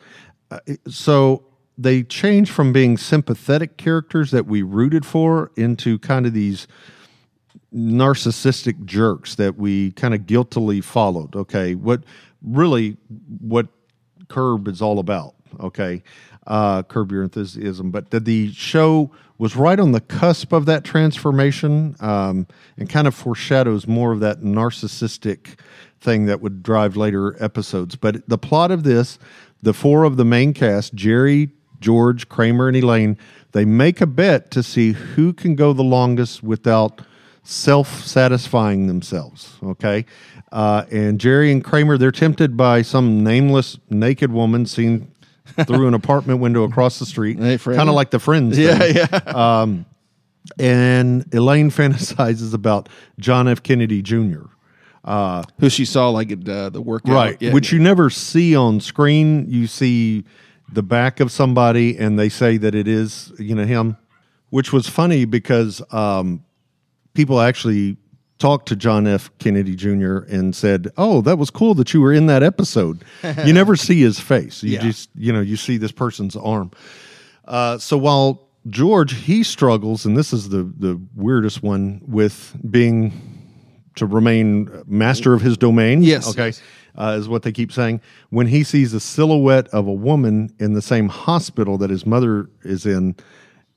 Uh, so they change from being sympathetic characters that we rooted for into kind of these narcissistic jerks that we kind of guiltily followed. Okay, what really what Curb is all about. Okay, uh, Curb Your Enthusiasm, but the, the show was right on the cusp of that transformation um, and kind of foreshadows more of that narcissistic thing that would drive later episodes. But the plot of this, the four of the main cast, Jerry, George, Kramer, and Elaine, they make a bet to see who can go the longest without self satisfying themselves. Okay. Uh, and Jerry and Kramer, they're tempted by some nameless naked woman seen through an apartment window across the street, Hey, kind of like the Friends. Yeah, thing. yeah. And Elaine fantasizes about John F. Kennedy Jr. Who she saw like at uh, the workout. right Yeah. which you never see on screen you see the back of somebody and they say that it is you know him which was funny because um, people actually talked to john f kennedy jr and said oh that was cool that you were in that episode you never see his face you Yeah. just you know you see this person's arm uh, so while George he struggles, and this is the the weirdest one with being to remain master of his domain. Yes, okay, yes. Uh, is what they keep saying. When he sees a silhouette of a woman in the same hospital that his mother is in,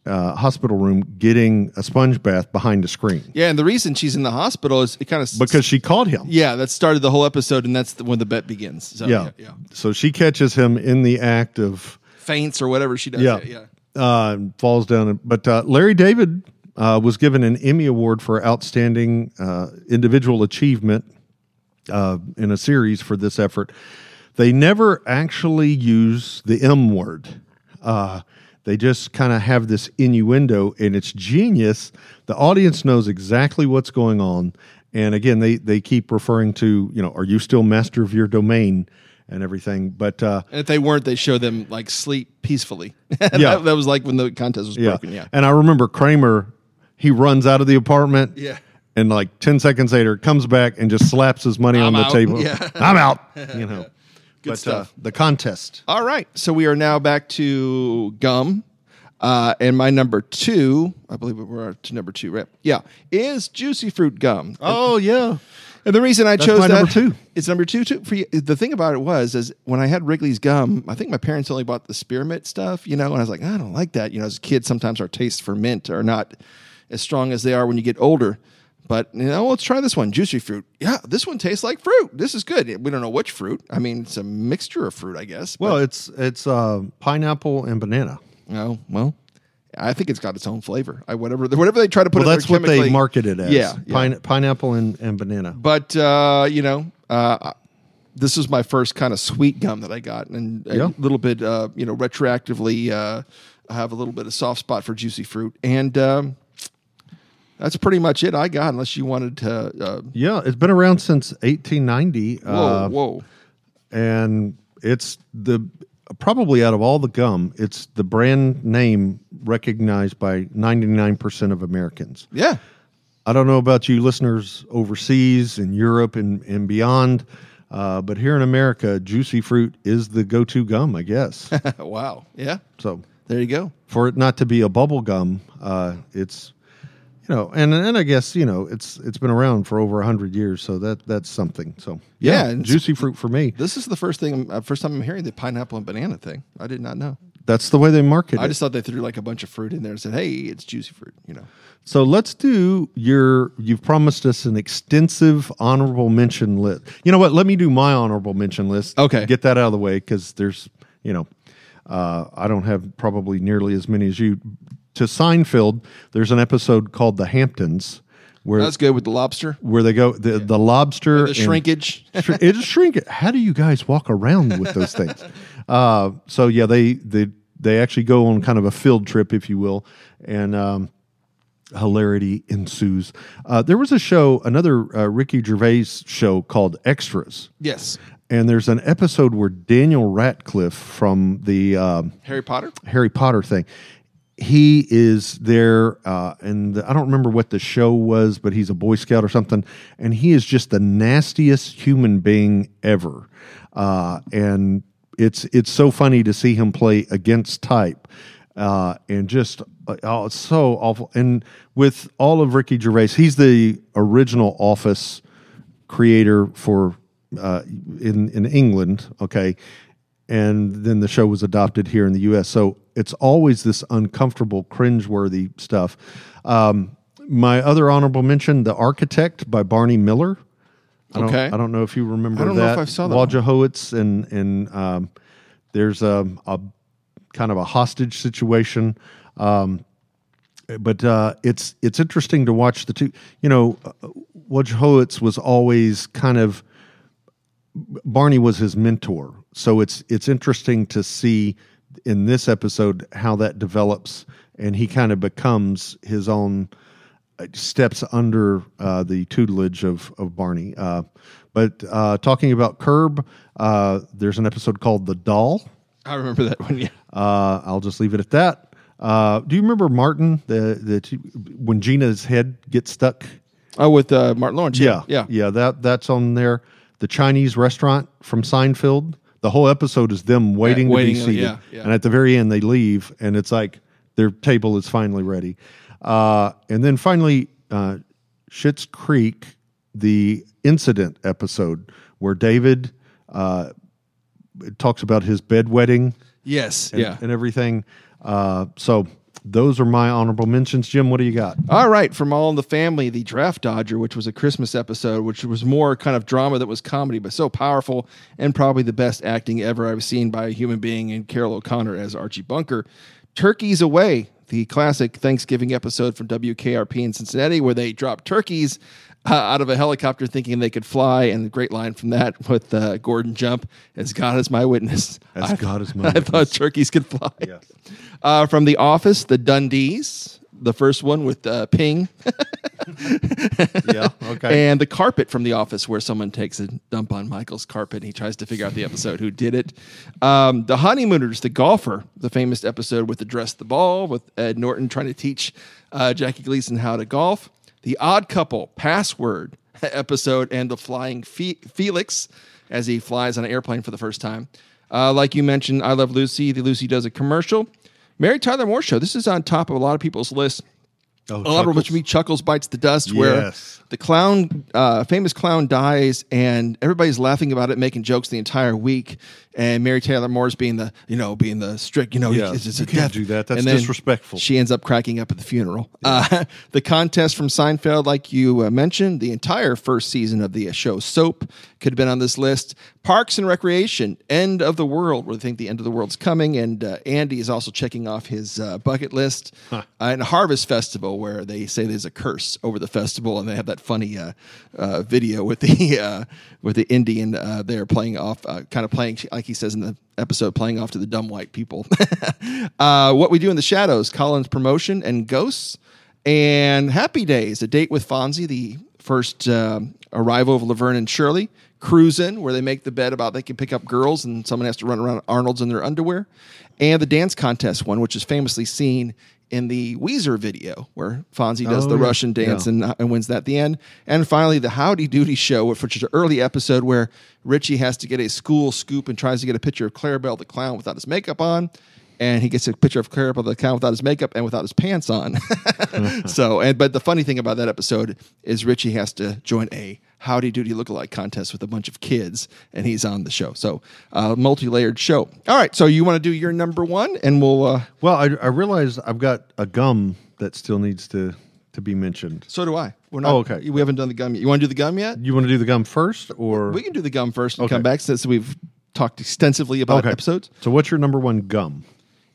uh, hospital room, getting a sponge bath behind a screen yeah, and the reason she's in the hospital is it kind of because she caught him. yeah, that started the whole episode, and that's the, when the bet begins. So, yeah. yeah, So she catches him in the act of faints or whatever she does. yeah, yeah. Uh, falls down. But uh, Larry David uh, was given an Emmy Award for outstanding uh, individual achievement uh, in a series for this effort. They never actually use the M word. Uh, they just kind of have this innuendo, and it's genius. The audience knows exactly what's going on, and again, they they keep referring to you know, are you still master of your domain and everything? But uh, And if they weren't, they show them like sleep peacefully. Yeah. that, that was like when the contest was broken. Yeah. And I remember Kramer, he runs out of the apartment. Yeah. And like 10 seconds later, comes back and just slaps his money I'm on the out. table. Yeah. I'm out. You know. Good but, stuff. Uh, the contest. All right. So we are now back to gum. Uh, and my number two, I believe we're to number two, right? Yeah, is juicy fruit gum. Oh, yeah. And the reason I chose my that number two. It's number two too. For you, the thing about it was, is when I had Wrigley's gum, I think my parents only bought the spearmint stuff, you know, and I was like, I don't like that. You know, as a kid, sometimes our tastes for mint are not as strong as they are when you get older. But you know, let's try this one, juicy fruit. Yeah, this one tastes like fruit. This is good. We don't know which fruit. I mean, it's a mixture of fruit, I guess. Well, it's it's uh, pineapple and banana. Oh well, I think it's got its own flavor. I whatever whatever they try to put. Well, that's what they market it as. Yeah, yeah. Pine, pineapple and, and banana. But uh, you know, uh, this is my first kind of sweet gum that I got, and a Yeah. little bit, uh, you know, retroactively, uh, I have a little bit of soft spot for juicy fruit, and um, that's pretty much it I got. Unless you wanted to, uh, Yeah, it's been around since 1890. whoa, uh, whoa, and it's the probably out of all the gum, it's the brand name recognized by 99% of Americans. yeah, I don't know about you listeners overseas in Europe and, and beyond, uh, but here in America, Juicy Fruit is the go to gum, I guess. wow, yeah. so There you go. for it not to be a bubble gum, uh, it's you know, and and I guess you know it's it's been around for over hundred years, so that that's something. So Yeah, yeah, juicy fruit for me. This is the first thing, uh, first time I'm hearing the pineapple and banana thing. I did not know. That's the way they market it. I just thought they threw like a bunch of fruit in there and said, "Hey, it's juicy fruit." You know. So let's do your. You've promised us an extensive honorable mention list. You know what? Let me do my honorable mention list. Okay. get that out of the way because there's, you know, uh, I don't have probably nearly as many as you. To Seinfeld, there's an episode called The Hamptons where That's good with the lobster. where they go the the lobster The shrinkage. Shr- it is shrink it. How do you guys walk around with those things? Uh, so yeah, they they they actually go on kind of a field trip, if you will, and um, hilarity ensues. Uh, there was a show, another uh, Ricky Gervais show called Extras, yes. and there's an episode where Daniel Radcliffe from the um, Harry Potter. Harry Potter thing. He is there, uh, and I don't remember what the show was, but he's a Boy Scout or something, and he is just the nastiest human being ever. Uh, and it's it's so funny to see him play against type, uh, and just uh, oh, it's so awful. And with all of Ricky Gervais, he's the original Office creator for uh, in in England. Okay, and then the show was adopted here in the U.S. So it's always this uncomfortable, cringeworthy stuff. Um, my other honorable mention: The Architect by Barney Miller. I don't, Okay. I don't know if you remember I don't know that. if I saw that Wojciechowicz and and um, there's a, a kind of a hostage situation. Um, but uh, it's it's interesting to watch the two. You know, Wojciechowicz was always kind of Barney was his mentor, so it's it's interesting to see in this episode how that develops, and he kind of becomes his own uh, steps under uh, the tutelage of of Barney. Uh, but uh, talking about Curb, uh, there's an episode called "The Doll." I remember that one. Yeah. Uh, I'll just leave it at that. Uh, do you remember Martin? The the two, when Gina's head gets stuck. Oh, with uh, Martin Lawrence. Yeah, Yeah. yeah. That that's on there. The Chinese restaurant from Seinfeld. The whole episode is them waiting, waiting, to be seated, yeah, yeah. and at the very end they leave, and it's like their table is finally ready. Uh, and then finally, uh, Schitt's Creek, the incident episode where David uh, talks about his bedwetting Yes. and, yeah. and everything. Uh, so those are my honorable mentions. Jim, what do you got? All right, from All in the Family, the Draft Dodger, which was a Christmas episode, which was more kind of drama that was comedy, but so powerful and probably the best acting ever I've seen by a human being in Carroll O'Connor as Archie Bunker. Turkeys Away, the classic Thanksgiving episode from WKRP in Cincinnati, where they drop turkeys uh, out of a helicopter thinking they could fly. And the great line from that with uh, Gordon Jump, as God is my witness. As I- God is my witness. I thought turkeys could fly. Uh, from The Office, The Dundies, the first one with uh, Ping, yeah, okay. and The Carpet from The Office, where someone takes a dump on Michael's carpet and he tries to figure out the episode who did it. Um, the Honeymooners, The Golfer, the famous episode with the Dress the Ball, with Ed Norton trying to teach uh, Jackie Gleason how to golf. The Odd Couple, Password episode, and The Flying Fe- Felix as he flies on an airplane for the first time. Uh, like you mentioned, I Love Lucy, the Lucy Does a commercial. Mary Tyler Moore Show, this is on top of a lot of people's list. Oh, A lot of Chuckles. which me Chuckles bites the dust, where the clown, uh, famous clown, dies, and everybody's laughing about it, making jokes the entire week. And Mary Tyler Moore's being the, you know, being the strict, you know, Yeah, it's, it's you can't death. do that. That's disrespectful. She ends up cracking up at the funeral. Uh, the contest from Seinfeld, like you uh, mentioned, the entire first season of the uh, show Soap could have been on this list. Parks and Recreation, End of the World, where they think the end of the world's coming, and uh, Andy is also checking off his uh, bucket list. Uh, and Harvest Festival, where they say there's a curse over the festival, and they have that funny uh, uh, video with the uh, with the Indian uh, there playing off, uh, kind of playing like he says in the episode, playing off to the dumb white people. uh, what we do in the shadows, Colin's promotion and ghosts, and Happy Days, a date with Fonzie, the first arrival of Laverne and Shirley. Cruising, where they make the bet about they can pick up girls and someone has to run around Arnold's in their underwear. And the dance contest one, which is famously seen in the Weezer video, where Fonzie does Oh, the yeah. Russian dance Yeah. and, and wins that at the end. And finally, the Howdy Doody show, which is an early episode where Richie has to get a school scoop and tries to get a picture of Clarabelle the clown without his makeup on. And he gets a picture of Clarabelle the clown without his makeup and without his pants on. so, and but the funny thing about that episode is Richie has to join a Howdy Doody lookalike contest with a bunch of kids, and he's on the show. So, uh, multi-layered show. All right, so you want to do your number one, and we'll. Uh, Well, I, I realize I've got a gum that still needs to to be mentioned. so do I. We're not. Oh, okay. We haven't done the gum yet. You want to do the gum yet? You want to do the gum first, or We can do the gum first and Okay. come back since we've talked extensively about Okay. episodes. So, what's your number one gum?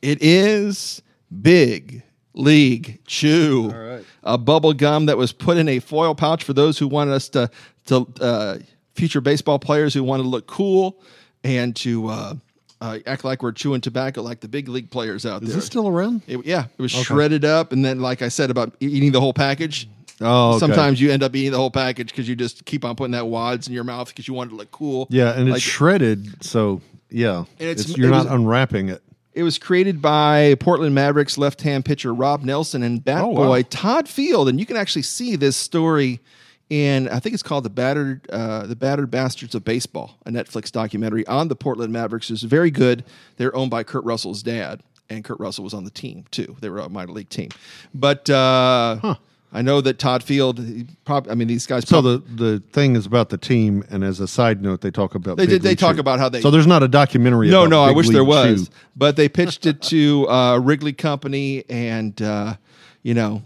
It is Big League Chew, right. a bubble gum that was put in a foil pouch for those who wanted us to to uh, future baseball players who wanted to look cool and to uh, uh, act like we're chewing tobacco like the big league players out Is there. this still around? It- yeah, it was shredded up, and then, like I said about eating the whole package. Oh, okay. Sometimes you end up eating the whole package because you just keep on putting that wads in your mouth because you want it to look cool. Yeah, and it's Like- shredded, so yeah, And it's- it's, you're it not was- unwrapping it. It was created by Portland Mavericks left-hand pitcher Rob Nelson and bat Oh, wow. boy Todd Field, and you can actually see this story in I think it's called the battered uh, the battered bastards of baseball, a Netflix documentary on the Portland Mavericks. It's very good. They're owned by Kurt Russell's dad, and Kurt Russell was on the team too. They were a minor league team, but uh, I know that Todd Field. Prob- I mean, these guys. So prob- the the thing is about the team, and as a side note, they talk about They did- they League talk Chew. about how they- So there's not a documentary. No, about no, I Big wish there was. Chew. But they pitched it to uh, Wrigley Company, and uh, you know,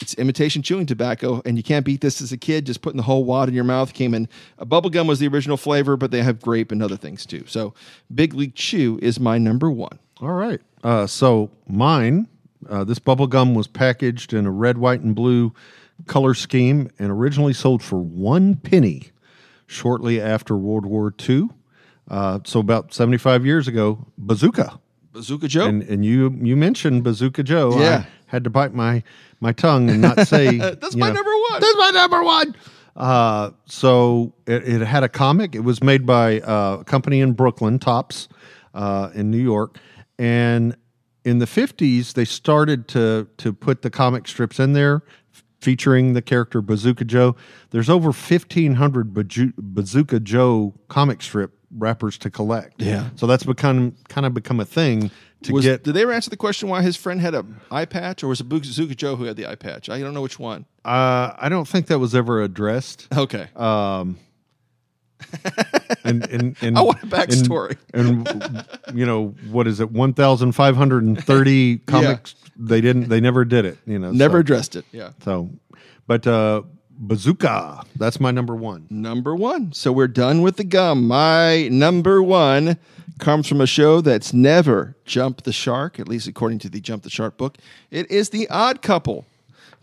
it's imitation chewing tobacco, and you can't beat this as a kid. Just putting the whole wad in your mouth came in. Uh, bubble gum was the original flavor, but they have grape and other things too. So, Big League Chew is my number one. All right. Uh, so mine, uh, this bubble gum was packaged in a red, white, and blue color scheme, and originally sold for one penny. Shortly after World War II, uh, so about 75 years ago, Bazooka. Bazooka Joe. And and you you mentioned Bazooka Joe. Yeah. I had to bite my my tongue and not say That's my know, number one. That's my number one. Uh, so it, it had a comic. It was made by uh, a company in Brooklyn, Topps, uh, in New York, and in the fifties they started to to put the comic strips in there. Featuring the character Bazooka Joe, there's over 1,500 Baju- Bazooka Joe comic strip wrappers to collect. Yeah. so that's become kind of become a thing to Was- get did they ever answer the question why his friend had a eye patch, or was it Bazooka Joe who had the eye patch? I don't know which one. Uh, I don't think that was ever addressed. Okay. Um, and, and, and I want a backstory. And, and, you know what is it? One thousand five hundred and thirty comics. They didn't. They never did it. You know. Never So, addressed it. Yeah. so but uh, bazooka. That's my number one. number one. So we're done with the gum. My number one comes from a show that's never jumped the shark, at least according to the Jump the Shark book. It is The Odd Couple,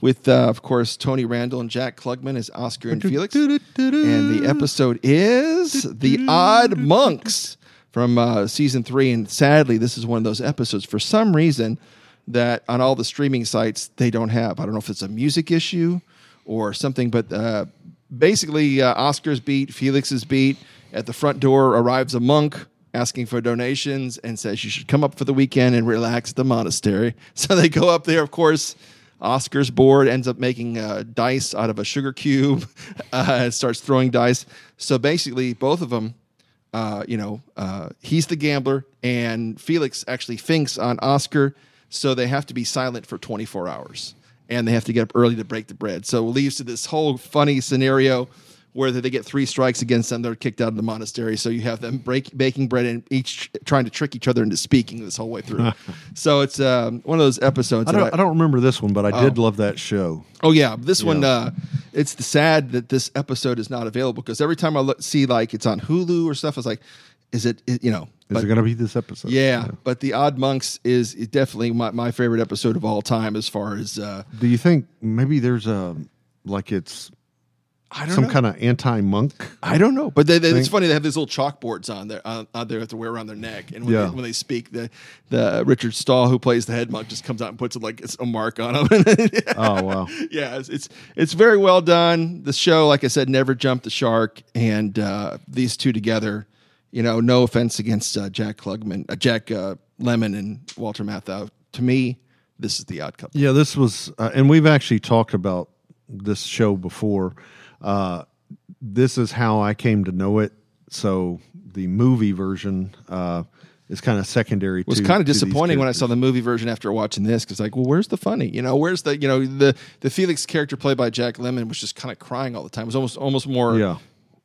with, uh, of course, Tony Randall and Jack Klugman as Oscar and Felix. And the episode is The Odd Monks from uh, season three. And sadly, this is one of those episodes, for some reason, that on all the streaming sites they don't have. I don't know if it's a music issue or something, but uh, basically, uh, Oscar's beat, Felix's beat. At the front door arrives a monk asking for donations and says you should come up for the weekend and relax at the monastery. So they go up there, of course. Oscar's bored ends up making uh, dice out of a sugar cube uh, starts throwing dice. So basically, both of them, uh, you know, uh, he's the gambler, and Felix actually thinks on Oscar. So they have to be silent for 24 hours, and they have to get up early to break the bread. So it leads to this whole funny scenario where they get three strikes against them, they're kicked out of the monastery. So you have them break, baking bread and each trying to trick each other into speaking this whole way through. so it's um, one of those episodes. I don't. I don't remember this one, but I did love that show. Oh yeah, this one. Uh, it's sad that this episode is not available because every time I look, see like it's on Hulu or stuff, I was like, is it, it- you know? Is but- it going to be this episode? yeah, but the Odd Monks is is definitely my, my favorite episode of all time as far as uh, Do you think maybe there's a like it's I don't some know. kind of anti-monk? I don't know, but they, they, it's funny they have these little chalkboards on there on, on there they have to wear around their neck, and when, Yeah. they, when they speak, the the Richard Stahl who plays the head monk just comes out and puts like a mark on him. Oh wow. yeah, it's, it's it's very well done. The show, like I said, never jumped the shark, and uh, these two together, you know, no offense against uh, Jack Klugman, uh, Jack uh, Lemmon, and Walter Matthau. To me, this is the odd couple. Yeah, this was, uh, and we've actually talked about this show before. Uh, this is how I came to know it. So the movie version uh, is kind of secondary. It was to, kind of disappointing when I saw the movie version after watching this because like, well, where's the funny? You know, where's the you know the the Felix character played by Jack Lemmon was just kind of crying all the time. It was almost almost more Yeah,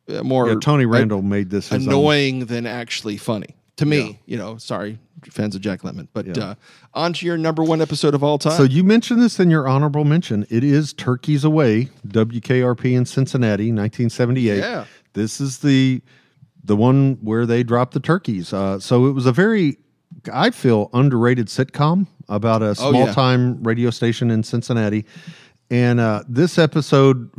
uh, more yeah. Tony Randall made this his own. annoying than actually funny to me. Yeah. You know, sorry fans of Jack Lemmon, but Yeah. uh, on to your number one episode of all time. So you mentioned this in your honorable mention. It is Turkeys Away, WKRP in Cincinnati, 1978. Yeah. This is the the one where they dropped the turkeys. Uh, so it was a very, I feel, underrated sitcom about a Oh, small yeah. time radio station in Cincinnati. And uh, this episode,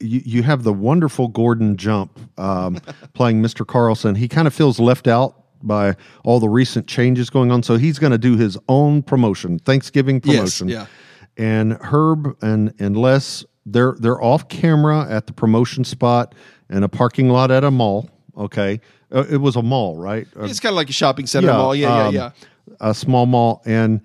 you, you have the wonderful Gordon Jump um, playing Mr. Carlson. He kind of feels left out by all the recent changes going on. So he's going to do his own promotion, Thanksgiving Yes, promotion. yeah. And Herb and, and Les, they're they're off camera at the promotion spot in a parking lot at a mall. Okay. Uh, it was a mall, right? Uh, it's kind of like a shopping center mall. Yeah, um, yeah, A small mall. And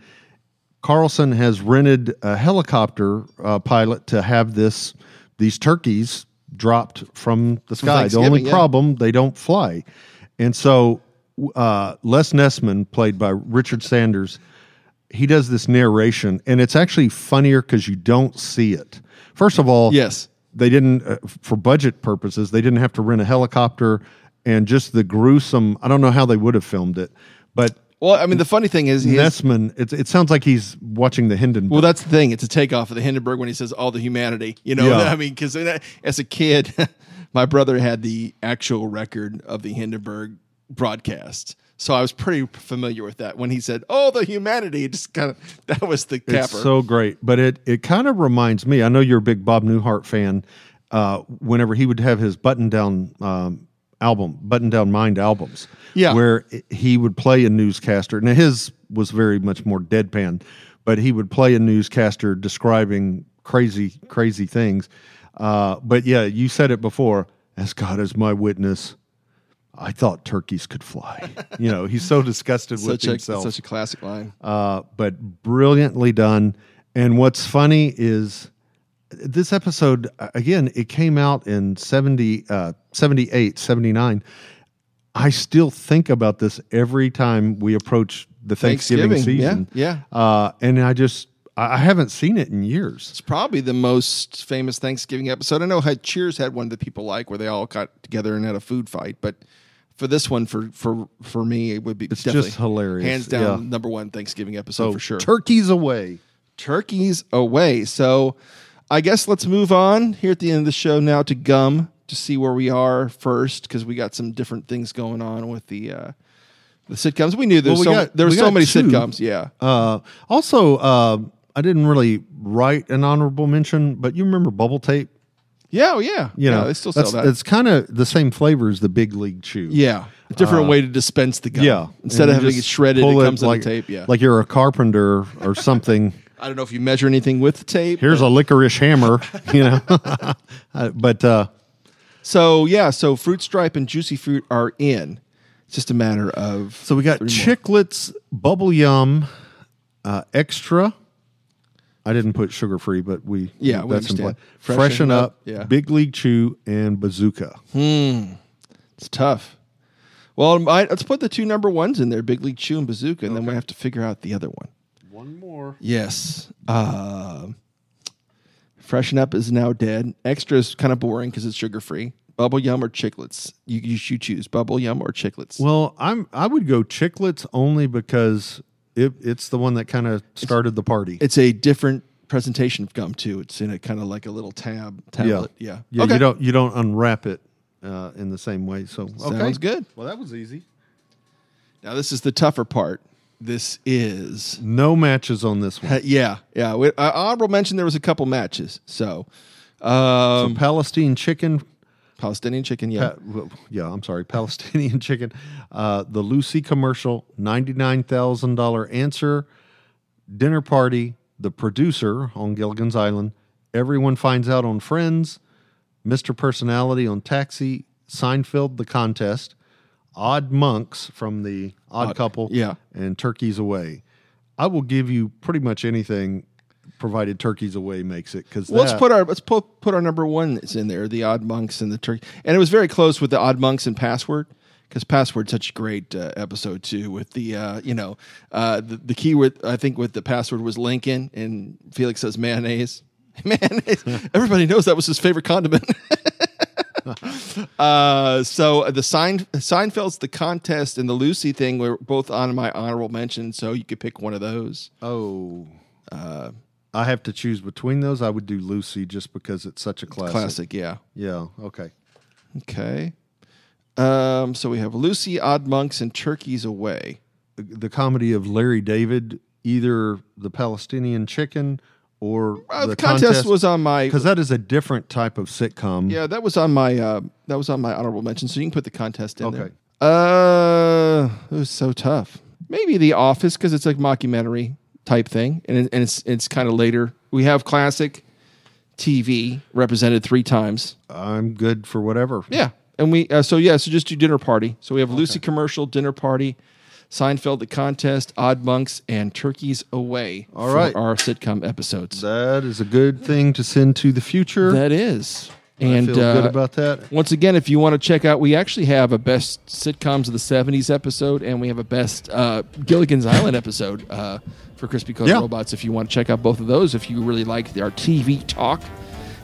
Carlson has rented a helicopter uh, pilot to have this these turkeys dropped from the sky. The only Thanksgiving, yeah. problem, they don't fly. And so uh, Les Nessman, played by Richard Sanders, he does this narration, and it's actually funnier because you don't see it. First of all, Yes. they didn't uh, for budget purposes they didn't have to rent a helicopter and just the gruesome i don't know how they would have filmed it but Well, I mean, the funny thing is, Nessman, it, it sounds like he's watching the Hindenburg. well, that's the thing. It's a takeoff of the Hindenburg when he says all the humanity. You know, Yeah. I mean, because as a kid, my brother had the actual record of the Hindenburg broadcast. So I was pretty familiar with that. When he said, "Oh, the humanity," just kind of that was the capper. It's so great, but it it kind of reminds me. I know you're a big Bob Newhart fan. Uh, whenever he would have his button down um, album, button down mind albums, Yeah. where he would play a newscaster. Now his was very much more deadpan, but he would play a newscaster describing crazy crazy things. Uh, but yeah, you said it before. As God is my witness, I thought turkeys could fly. you know, he's so disgusted with such a himself such a classic line. uh, but brilliantly done. And what's funny is this episode, again, it came out in 70, uh, 78, 79. I still think about this every time we approach the Thanksgiving, Thanksgiving, yeah, season. yeah. Uh, and I just, I I haven't seen it in years. It's probably the most famous Thanksgiving episode. I know had Cheers had one that people like where they all got together and had a food fight, but for this one, for for for me, it would be It's definitely just hilarious. hands down Yeah. number one Thanksgiving episode for sure. Turkeys away. Turkeys away. So I guess let's move on here at the end of the show now to gum to see where we are first because we got some different things going on with the uh, the sitcoms. We knew there Well, was we so got- there were so many two. sitcoms. Yeah. Uh, also, uh, I didn't really write an honorable mention, but you remember Bubble Tape? Yeah, oh, yeah. You yeah, know, they still sell that. It's kind of the same flavor as the Big League Chew. yeah. A different way to dispense the gum. Uh, Yeah. Instead of having it shredded, it comes on like, tape. Yeah. Like you're a carpenter or something. I don't know if you measure anything with the tape. Here's a licorice hammer, you know. Uh, but uh, So yeah, so fruit stripe and juicy fruit are in. It's just a matter of so we got more. chiclets, bubble yum, uh, extra. I didn't put sugar free, but we Yeah, we that's in understand. play. Freshen Freshen, up, up, yeah. Big League Chew, and Bazooka. Hmm, it's tough. Well, I, let's put the two number ones in there, Big League Chew and Bazooka, and then we have to figure out the other one. One more. Yes. Uh, Freshen Up is now dead. Extra is kind of boring because it's sugar free. Bubble Yum or Chiclets? You, you should choose Bubble Yum or Chiclets. Well, I'm I would go chiclets only because it, it's the one that kind of started the party. it's a different presentation of gum too. It's in a kind of like a little tab tablet. Yeah. yeah. Okay. You don't you don't unwrap it uh, in the same way. So okay. Sounds good. Well, that was easy. Now this is the tougher part. This is No matches on this one. yeah, yeah. We, uh, honorable mention there was a couple matches. So, um, Palestine chicken. Palestinian chicken, yeah. Pa- well, yeah, I'm sorry, Palestinian chicken. Uh, the Lucy commercial, ninety-nine thousand dollar answer. Dinner party. The producer on Gilligan's Island. Everyone finds out on Friends. Mr. Personality on Taxi. Seinfeld, the contest. Odd Monks from the Odd, Odd- Couple. yeah. And Turkeys Away. I will give you pretty much anything, provided Turkeys Away makes it. Because Well, let's put our let's put put our number one that's in there, the Odd Monks and the Turkey, and it was very close with the Odd Monks and Password because password such a great uh, episode too. With the uh, you know uh, the the key with I think with the password was Lincoln and Felix says mayonnaise. Mayonnaise. Everybody knows that was his favorite condiment. uh, so the Sein, Seinfeld's the contest and the Lucy thing were both on my honorable mention. So you could pick one of those. Oh. I have to choose between those. I would do Lucy just because it's such a classic. Classic, yeah. Yeah. Okay. Okay. Um, so we have Lucy, Odd Monks, and Turkeys Away. The, the comedy of Larry David, either the Palestinian chicken or Uh, the, contest, was on my because that is a different type of sitcom. yeah, that was on my uh, that was on my honorable mention. So you can put the contest in Okay. there. Uh, it was so tough. Maybe The Office because it's like mockumentary type thing, and, it, and it's it's kind of later. We have classic TV represented three times. I'm good for whatever. Yeah, and we uh, so yeah, so just do dinner party. So we have Lucy commercial, dinner party, Seinfeld the contest, Odd Monks, and Turkeys Away. All for right. our sitcom episodes. That is a good thing to send to the future. that is, I and feel uh, good about that. once again, if you want to check out, we actually have a best sitcoms of the '70s episode, and we have a best uh, Gilligan's Island episode uh, for Crispy Coated Yeah. Robots. If you want to check out both of those, if you really like our TV talk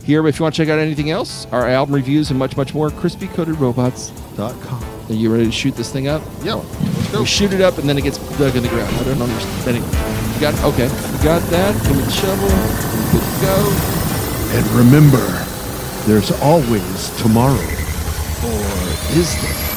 here, but if you want to check out anything else, our album reviews and much, much more, Crispy Coated Robots. Dot com. Are you ready to shoot this thing up? Yeah. Let's go. We shoot it up and then it gets dug in the ground. I don't understand. Anyway, you got okay. You got that. Give me the shovel. Good to go. And remember, there's always tomorrow. Or is there?